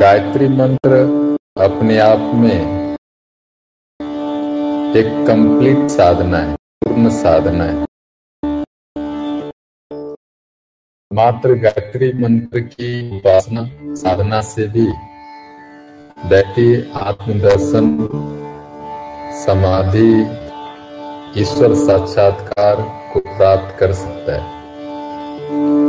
गायत्री मंत्र अपने आप में एक कंप्लीट साधना है, पूर्ण साधना है। मात्र गायत्री मंत्र की उपासना, साधना से भी व्यक्ति आत्मदर्शन, समाधि, ईश्वर साक्षात्कार को प्राप्त कर सकता है।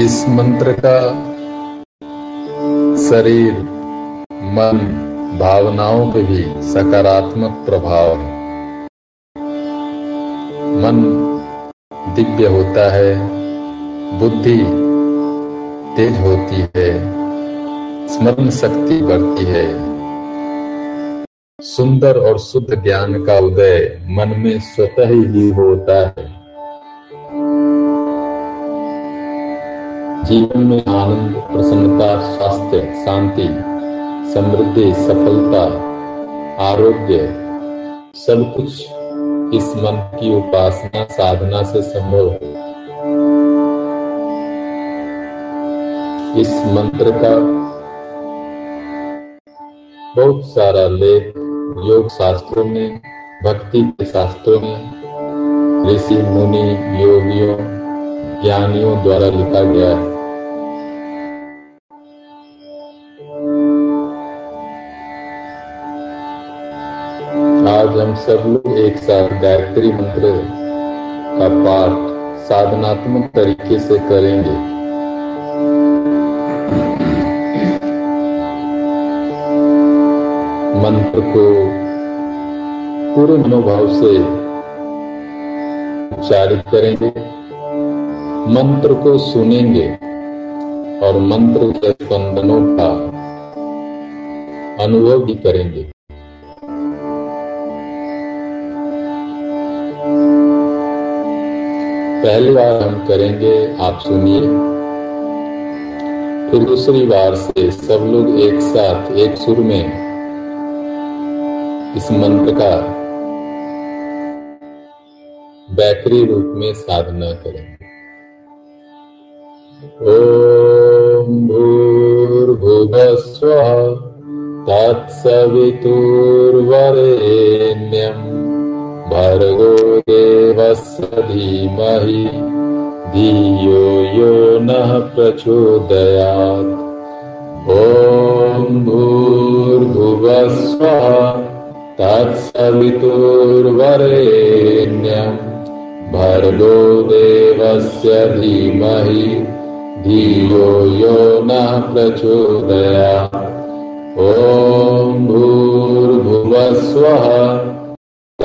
इस मंत्र का शरीर, मन, भावनाओं पे भी सकारात्मक प्रभाव है। मन दिव्य होता है, बुद्धि तेज होती है, स्मरण शक्ति बढ़ती है। सुंदर और शुद्ध ज्ञान का उदय मन में स्वतः ही होता है। जीवन में आनंद, प्रसन्नता, स्वास्थ्य, शांति, समृद्धि, सफलता, आरोग्य, सब कुछ इस मन की उपासना, साधना से संभव है। इस मंत्र का बहुत सारा लेख योग शास्त्रों में, भक्ति के शास्त्रों में, ऋषि, मुनि, योगियों, ज्ञानियों द्वारा लिखा गया है। आज हम सब लोग एक साथ गायत्री मंत्र का पाठ साधनात्मक तरीके से करेंगे। मंत्र को पूरे मनोभाव से उच्चारित करेंगे। मंत्र को सुनेंगे और मंत्र के स्पंदनों का अनुभव भी करेंगे। पहली बार हम करेंगे, आप सुनिए। फिर दूसरी बार से सब लोग एक साथ, एक सुर में इस मंत्र का बैकरी रूप में साधना करेंगे। ओम भूर्भुवस्व, तत्सवितुर्वरेण्यम्। भर्गो देवस्य धीमहि। धियो यो नः प्रचोदयात्। ॐ भूर्भुवस्वः भर्गो देवस्य धीमहि। धियो यो नः प्रचोदयात्। ॐ भूर्भुवस्वः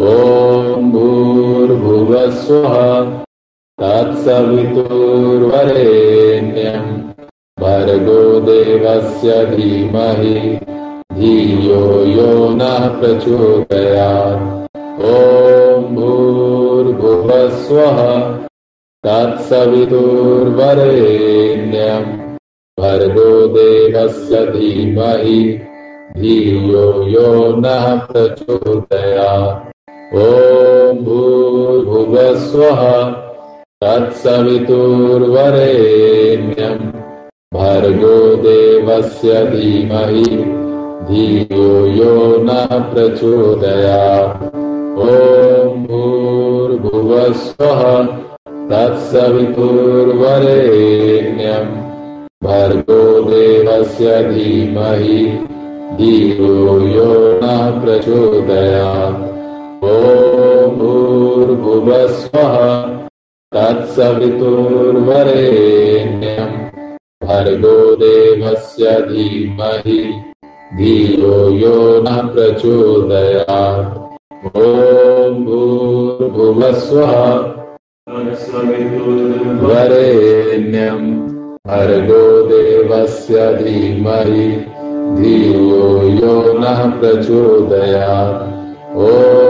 ॐ भूर्भुवस्वः तत्सवितुर्वरेण्यम् भर्गो देवस्य धीमहि धियो यो नः प्रचोदयात्। ॐ भूर्भुवस्वः तत्सवितुर्वरेण्यम् भर्गो देवस्य धीमहि धियो यो नः प्रचोदयात् ॐ भूर्भुवस्वः तत्सवितुर्वरेण्यम् भर्गो देवस्य धीमहि धियो यो नः प्रचोदयात्। ॐ भूर्भुवस्वः तत्सवितुर्वरेण्यम् भर्गो देवस्य धीमहि धियो यो नः प्रचोदयात् ॐ भूर्भुवस्वः तत्सवितुर्वरेण्यम् भर्गो देवस्य धीमहि धियो यो नः प्रचोदयात्। ॐ भूर्भुवस्वः वरेण्यम् भर्गो देवस्य धीमहि धियो यो नः प्रचोदयात्। ॐ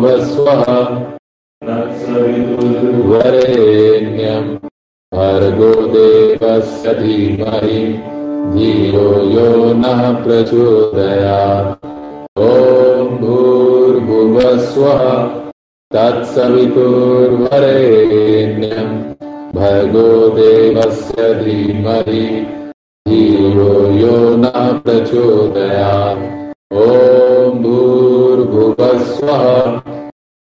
भूर्भुवस्वः वरेण्यम् भर्गो देवस्य धीमहि धियो यो नः प्रचोदयात्। ॐ भूर्भुवस्वः तत्सवितुर्वरेण्यम् भर्गो देवस्य धीमहि धियो यो नः प्रचोदयात्। ॐ भूर्भुवस्वः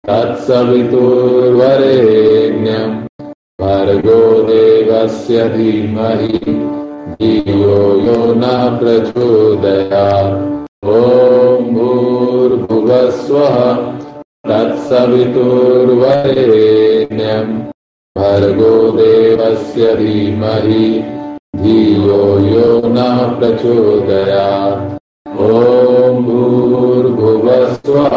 तत्सवितुर्वरेण्यम् भर्गो देवस्य धीमहि धियो यो नः प्रचोदयात् ॐ भूर्भुवस्वः तत्सवितुर्वरेण्यम् भर्गो देवस्य धीमहि धियो यो नः प्रचोदयात् ॐ भूर्भुवस्वः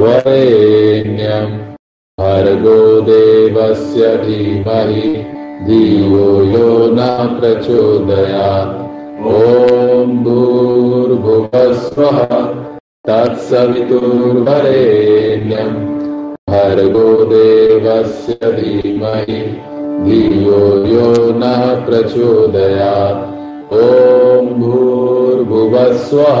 वरेण्यम्। भर्गो देवस्य धीमहि धियो यो नः प्रचोदयात्। ॐ भूर्भुवस्वः तत्सवितुर्वरेण्यम्। भर्गो देवस्य धीमहि धियो यो नः प्रचोदयात्। ॐ भूर्भुवस्वः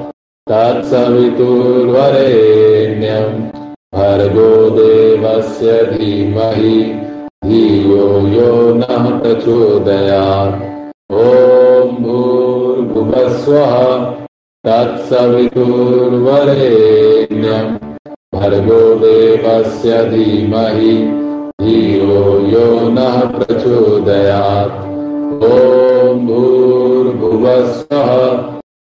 तत्सवितुर्वरेण्यम् भर्गो देवस्य धीमहि धियो यो नः प्रचोदयात्। ॐ भूर्भुवस्वः तत्सवितुर्वरेण्यम् भर्गो देवस्य धीमहि धियो यो नः प्रचोदयात्। ॐ भूर्भुवस्वः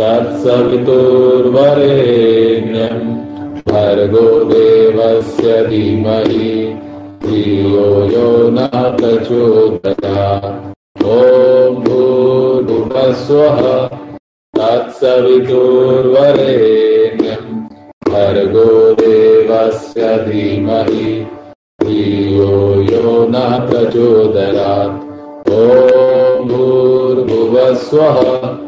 तत्सवितुर्वरेण्यम्। भर्गो देवस्य धीमहि। धियो यो न प्रचोदया ॐ भूर्भुवस्वः तत्सवितुर्वरेण्यम्। भर्गो देवस्य धीमहि। धियो यो न प्रचोदयात् ॐ भूर्भुवस्वः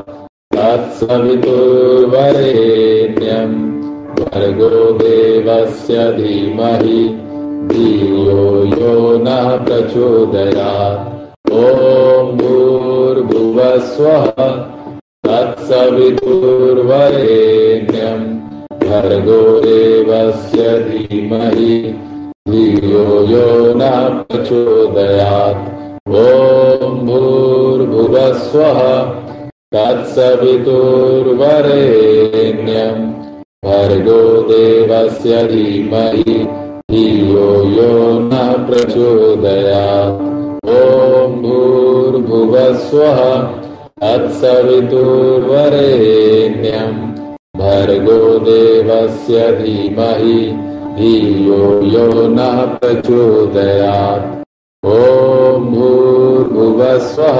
तत्सवितुर्वरेण्यम् भर्गो देवस्य धीमहि धियो यो न प्रचोदयात्। ॐ भूर्भुवस्वः तत्सवितुर्वरेण्यम् भर्गो देवस्य धीमहि धियो यो न प्रचोदयात्। ॐ भूर्भुवस्वः तत्सवितुर्वरेण्यम् भर्गो देवस्य धीमहि धियो यो न प्रचोदयात्। ॐ भूर्भुवस्वः तत्सवितुर्वरेण्यम् भर्गो देवस्य धीमहि धियो यो न प्रचोदयात्। ॐ भूर्भुवस्वः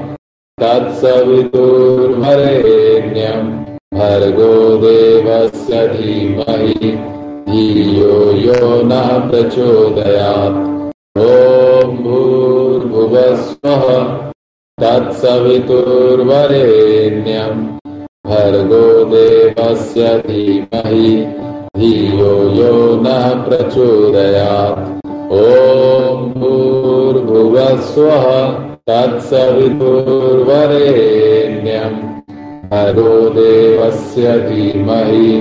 तत्सवितुर्वरेण्यम् भर्गो देवस्य धीमहि। धियो यो न प्रचोदयात्। ॐ भूर्भुवस्वः तत्सवितुर्वरेण्यम् भर्गो देवस्य धीमहि। धियो यो न प्रचोदयात्। ॐ भूर्भुवस्वः तत्सवितुर्वरेण्यम् भर्गो देवस्य धीमहि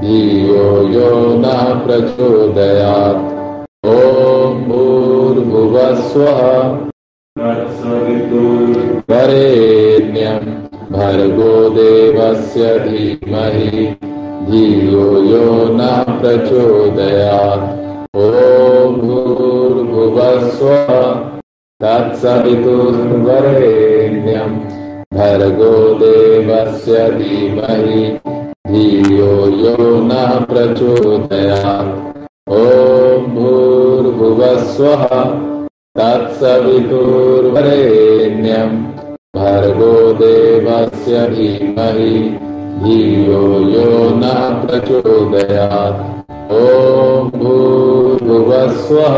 धियो यो न प्रचोदयात्। ॐ भूर्भुवस्वः वरेण्यम् भर्गो देवस्य धीमहि धियो यो न प्रचोदयात् तत्सवितुर्वरेण्यम् भर्गो देवस्य धीमहि धियो यो न प्रचोदयात्। ॐ भूर्भुवः भूर्भुवस्वः तत्सवितुर्वरेण्यम् भर्गो देवस्य धीमहि धियो यो न प्रचोदयात्। ॐ भूर्भुवस्वः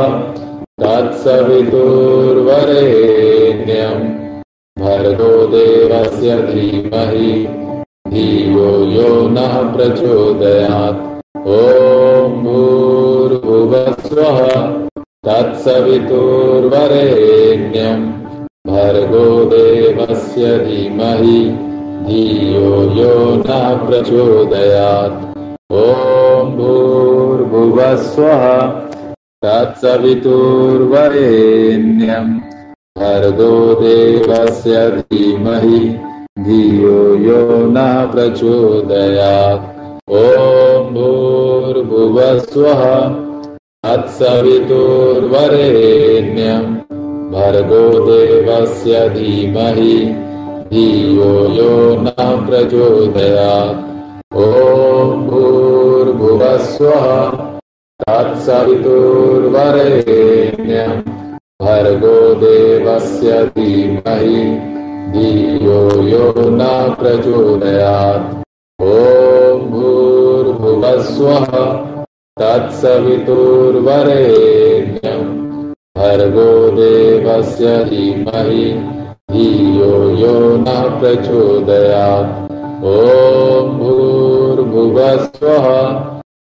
तत्सवितुर्वरेण्यम् भर्गो देवस्य धीमहि धियो यो नः प्रचोदयात्। ॐ भूर्भुवस्वः तत्सवितुर्वरेण्यम् भर्गो देवस्य धीमहि धियो यो नः प्रचोदयात्। ॐ भूर्भुवस्वः तत्सवितुर्वरेण्यम् भर्गो देवस्य धीमहि धियो यो न प्रचोदयात्। ॐ भूर्भुवस्वः तत्सवितुर्वरेण्यम् भर्गो देवस्य धीमहि धियो यो न प्रचोदयात्। ॐ भूर्भुवस्वः तत्सवितुर्वरेण्यम् भर्गो देवस्य धीमहि धियो यो न प्रचोदयात्। ॐ भूर्भुवस्वः तत्सवितुर्वरेण्यम् भर्गो देवस्य धीमहि धियो यो न प्रचोदयात्। ॐ भूर्भुवस्वः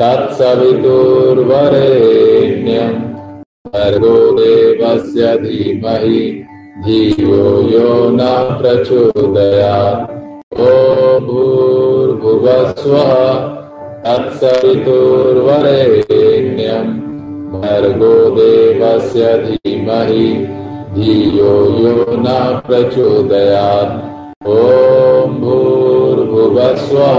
तत्सवितुर्वरेण्यम् भर्गो देवस्य धीमहि, धियो यो न प्रचोदयात् ॐ भूर्भुवस्वः तत्सवितुर्वरेण्यम् भर्गो देवस्य धीमहि, धियो यो न प्रचोदयात्। ॐ भूर्भुवस्वः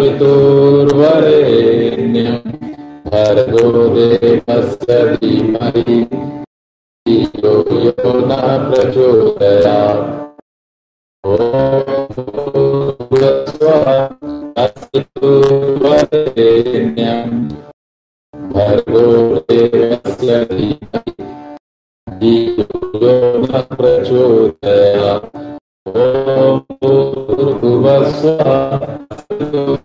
तत्सवितुर्वरेण्यम् भर्गो देवस्य धियो यो नः प्रचोदयात् भूर्भुवस्सुवः भर्गो देवस्य यो नः प्रचोदयात् ॐ तत्सवितुर्वरेण्यम्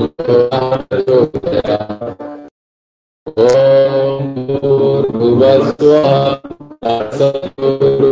यो नः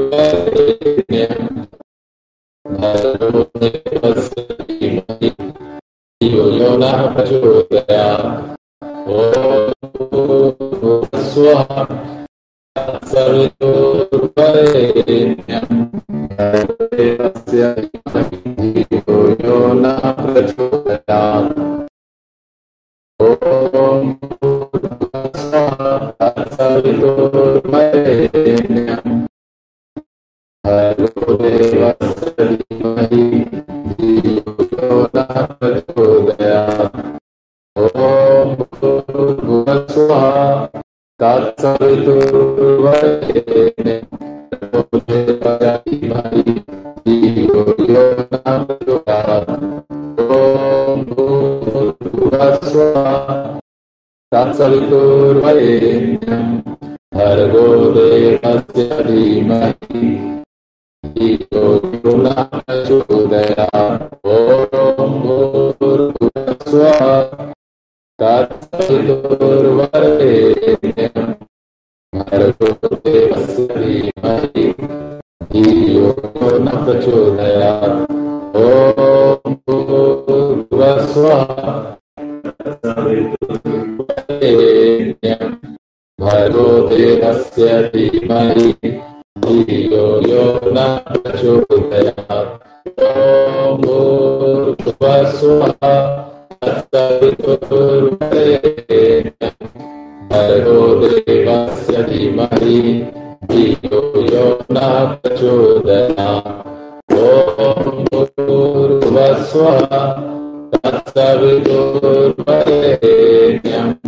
तत्सवितुर्वरेण्यम् धीमहि धियो यो न प्रचोदयात् ॐ तत्सवितुर्वरेण्यम् भर्गो देवस्य धीमहि धियो यो न प्रचोदयात् ॐ भूर्भुवस्वः तत्सवितुर्वरेण्यम्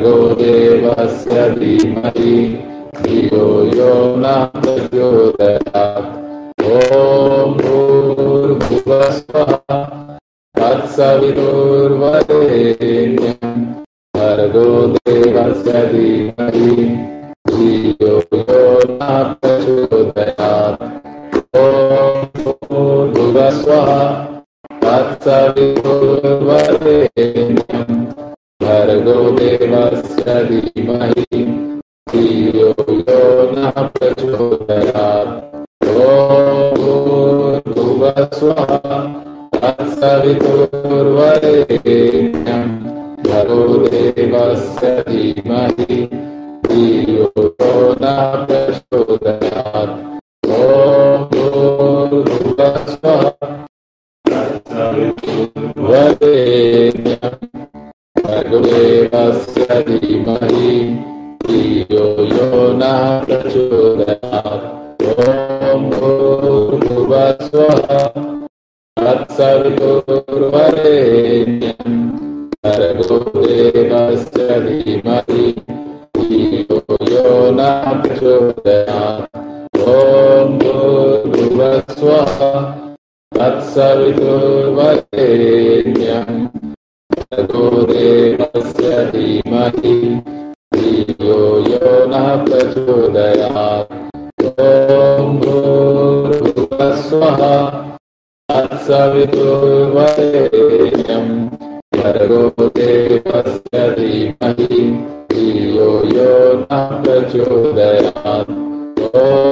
भर्गो देवस्य धीमहि। धियो यो न प्रचोदयात् ॐ भूर्भुवस्वः देवस्य धीमहि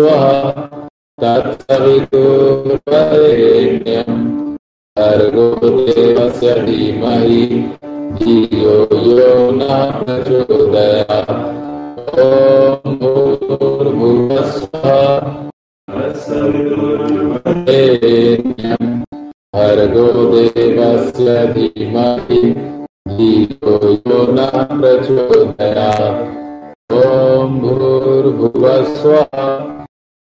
भूर्भुवस्वः तत्सवितुर्वरेण्यम् भर्गो देवस्य धीमहि धियो यो न प्रचोदयात् ॐ भूर्भुवस्वः भर्गो देवस्य धीमहि धियो यो न प्रचोदयात् ॐ भूर्भुवस्वः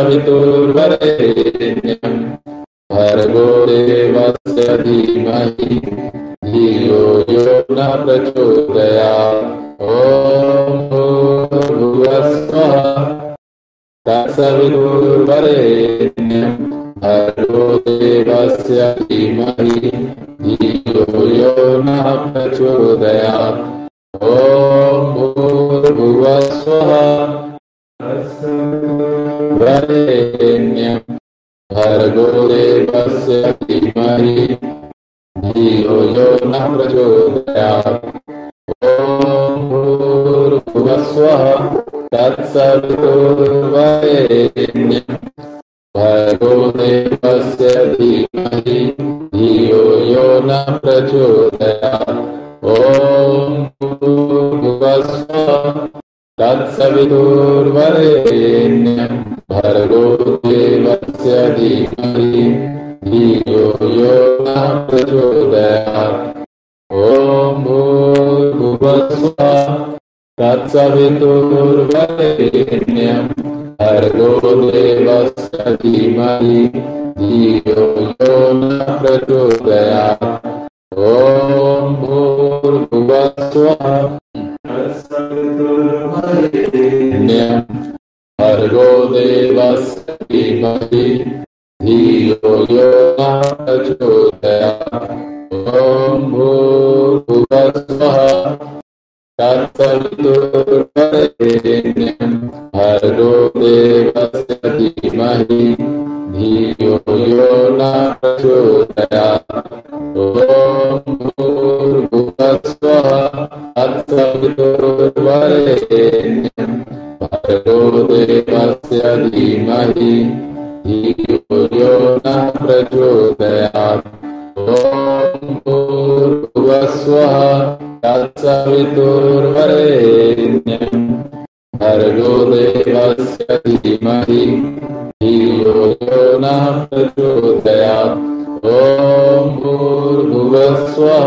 तत्सवितुर्वरेण्यम् भर्गो देवस्य धीमहि धियो यो न प्रचोदयात् ॐ भूर्भुवस्वः तत्सवितुर्वरेण्यम् भर्गो देवस्य धीमहि धियो यो न प्रचोदयात् ॐ भूर्भुवस्वः वरेण्यम् भर्गो धीमहि धियो यो न प्रचोदयात् ॐ भूर्भुवस्वः तत्सवितुर्वरेण्यम् भर्गो देवस्य धीमहि धियो यो न प्रचोदयात् ॐ भूर्भुवस्वः तत्सवितुर्वरेण्यम् भर्गो देवस्य धीमहि यो न प्रचोदयात्। ॐ भूर्भुवस्वः तत्सवितुर्वरेण्यम् भर्गो देवस्य धीमहि धियो यो न प्रचोदयात्। ॐ भूर्भुवस्वः ण्यम् भर्गो देवस्य धीमहि धियो यो न प्रचोदयात् ॐ भूर्भुवस्वः भर्गो देवस्य धीमहि धियो यो न प्रचोदयात् ॐ भूर्भुवस्वः तत्सवितुर्वरेण्यम् भर्गो देवस्य धीमहि धियो यो न प्रचोदयात् ॐ भूर्भुवस्वः तत्सवितुर्वरेण्यम् भर्गो देवस्य धीमहि धियो यो न प्रचोदयात् ॐ भूर्भुवस्वः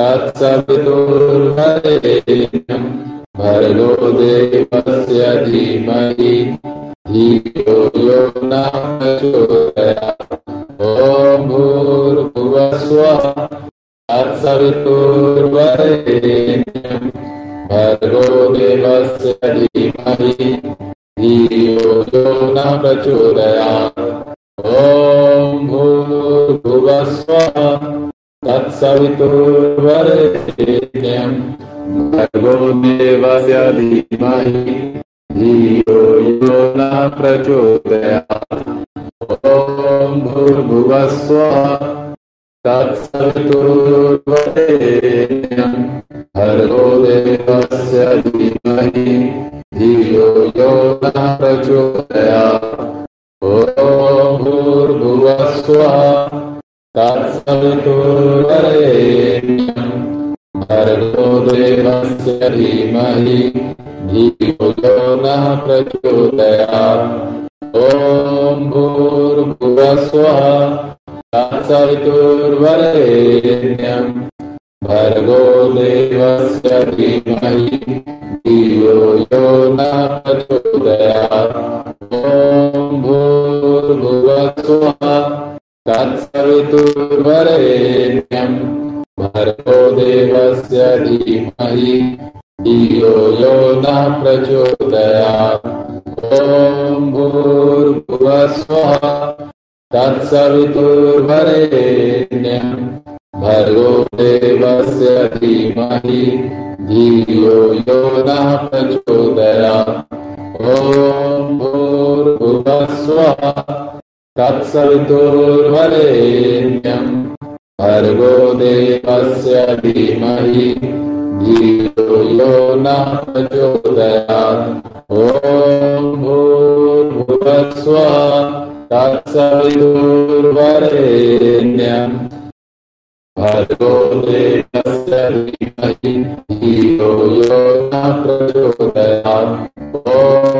तत्सवितुर्वरेण्यम् भर्गो देवस्य धीमहि धियो यो न प्रचोदयात् न प्रचोदयात् ॐ भूर्भुवस्वः तत्सवितुर्वरेण्यम् भर्गो देवस्य धीमहि धियो यो नः प्रचोदयात् ॐ भूर्भुवस्वः तत्सवितुर्वरेण्यम् भर्गो देवस्य धीमहि धियो यो न प्रचोदयात् ॐ भूर्भुवस्व तत्सवितुर्वरेण्यम् भर्गो देवस्य धीमहि धियो यो न प्रचोदयात् ॐ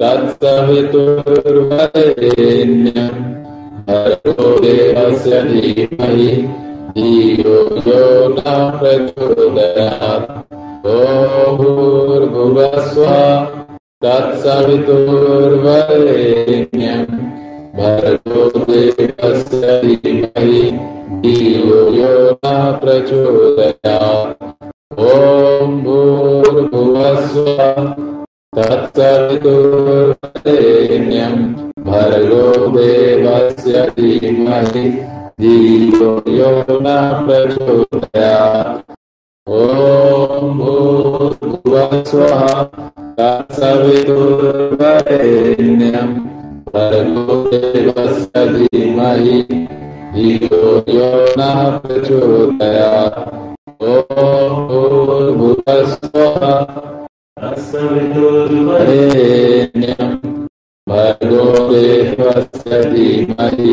तत्सवितुर्वरेण्यम् भर्गो देवस्य धीमहि धियो यो न प्रचोदयात् ॐ भूर्भुवस्वः तत्सवितुर्वरेण्यम् भर्गो देवस्य धीमहि यो न प्रचोदयात् ॐ भूर्भुवस्वः तत्सवितुर्वरेण्यम् भर्गो देवस्य धीमहि धियो यो न प्रचोदयात् ॐ भूर्भुवस्वः तत्सवितुर्वरेण्यम् भर्गो देवस्य धीमहि धियो यो न प्रचोदयात् भूर्भुवस्वः तत्सवितुर्वरेण्यम् भर्गो देवस्य धीमहि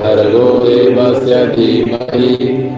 भर्गो देवस्य धीमहि।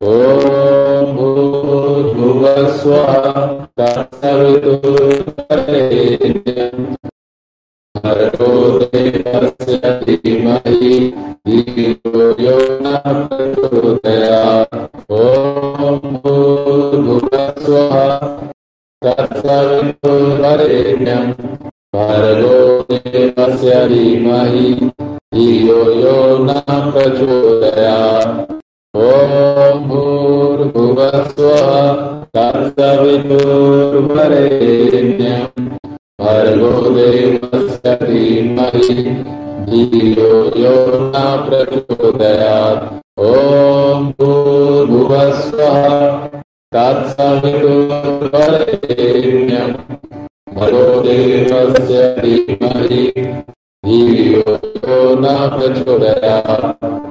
तत्सवितुर्वरेण्यं भर्गो देवस्य धीमहि धियो यो न प्रचोदयात् ॐ भूर्भुवस्वः तत्सवितुर्वरेण्यं भर्गो देवस्य धीमहि धियो यो न प्रचोदयात् ॐ भूर्भुवस्वः तत्सवितुर्वरेण्यं भर्गो देवस्य धीमहि धियो यो न प्रचोदयात्। ॐ भूर्भुवस्वः तत्सवितुर्वरेण्यं भर्गो देवस्य धीमहि धियो यो न प्रचोदयात्।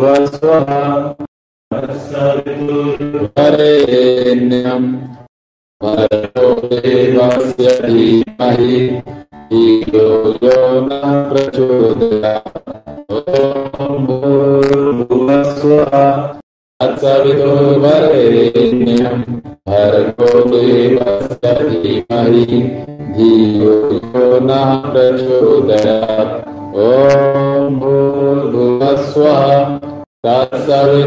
भूर्भुवस्वः वरेण्यं भर्गो देवस्य धीमहि धियो न प्रचोदयात् भर्गो देवस्य धीमहि धियो यो न प्रचोदयात् ॐ भूर्भुवस्वः तत्सवितुर्वरेण्यं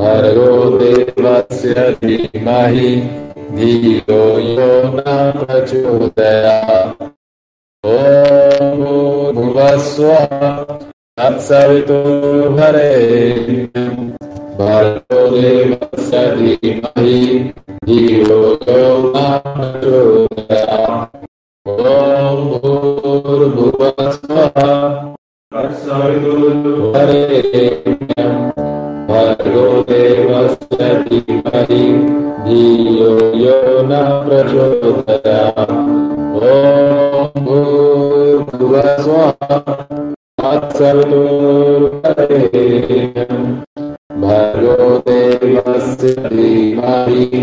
भर्गो देवस्य धीमहि धियो यो न प्रचोदयात् ॐ भूर्भुवस्वः तत्सवितुर्वरेण्यं भर्गो देवस्य धीमहि धियो यो न प्रचोदयात् भर्गो देवस्य धीमहि धियो यो न प्रचोदयात् ॐ भूर्भुवस्वः तत्सवितुर्वरेण्यं भर्गो देवस्य धीमहि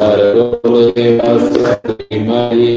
भर्गो देवस्य धीमहि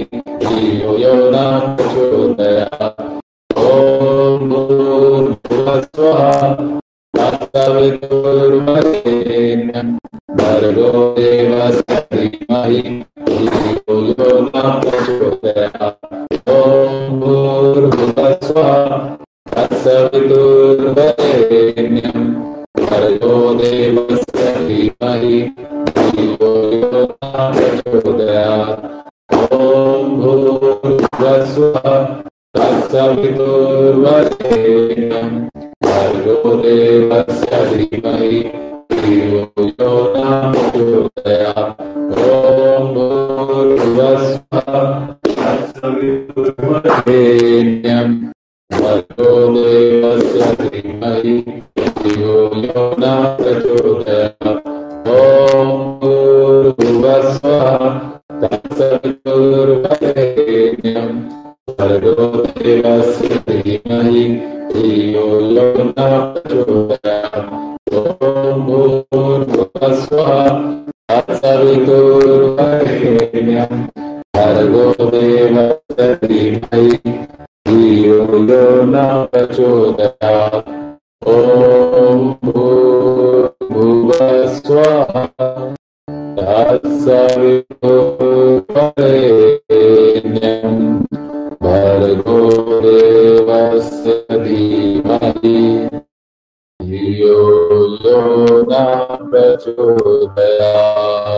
प्रचोदयात्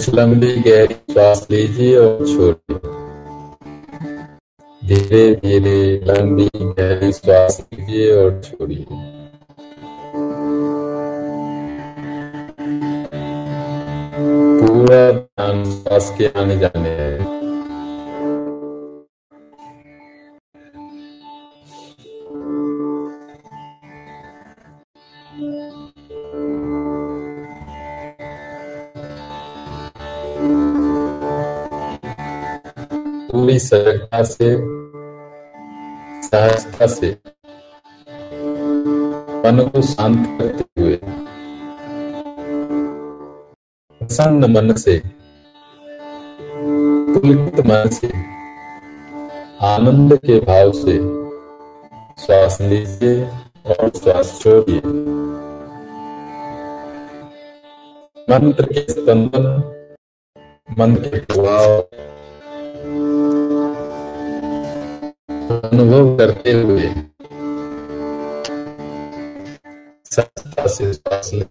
कुछ लंबी गहरी सांस लीजिए और छोड़िए। धीरे धीरे लंबी गहरी श्वास लीजिए और छोड़िए। पूरा ध्यान श्वास के आने जाने सजगता से, सहजता से, मन को शांत करते हुए, प्रसन्न मन से, पुलकित मन से, आनंद के भाव से, श्वास लीजिए और श्वास छोड़िए। मंत्र के स्पंदन मन के प्रभाव अनुभव करते हुए से श्वास लें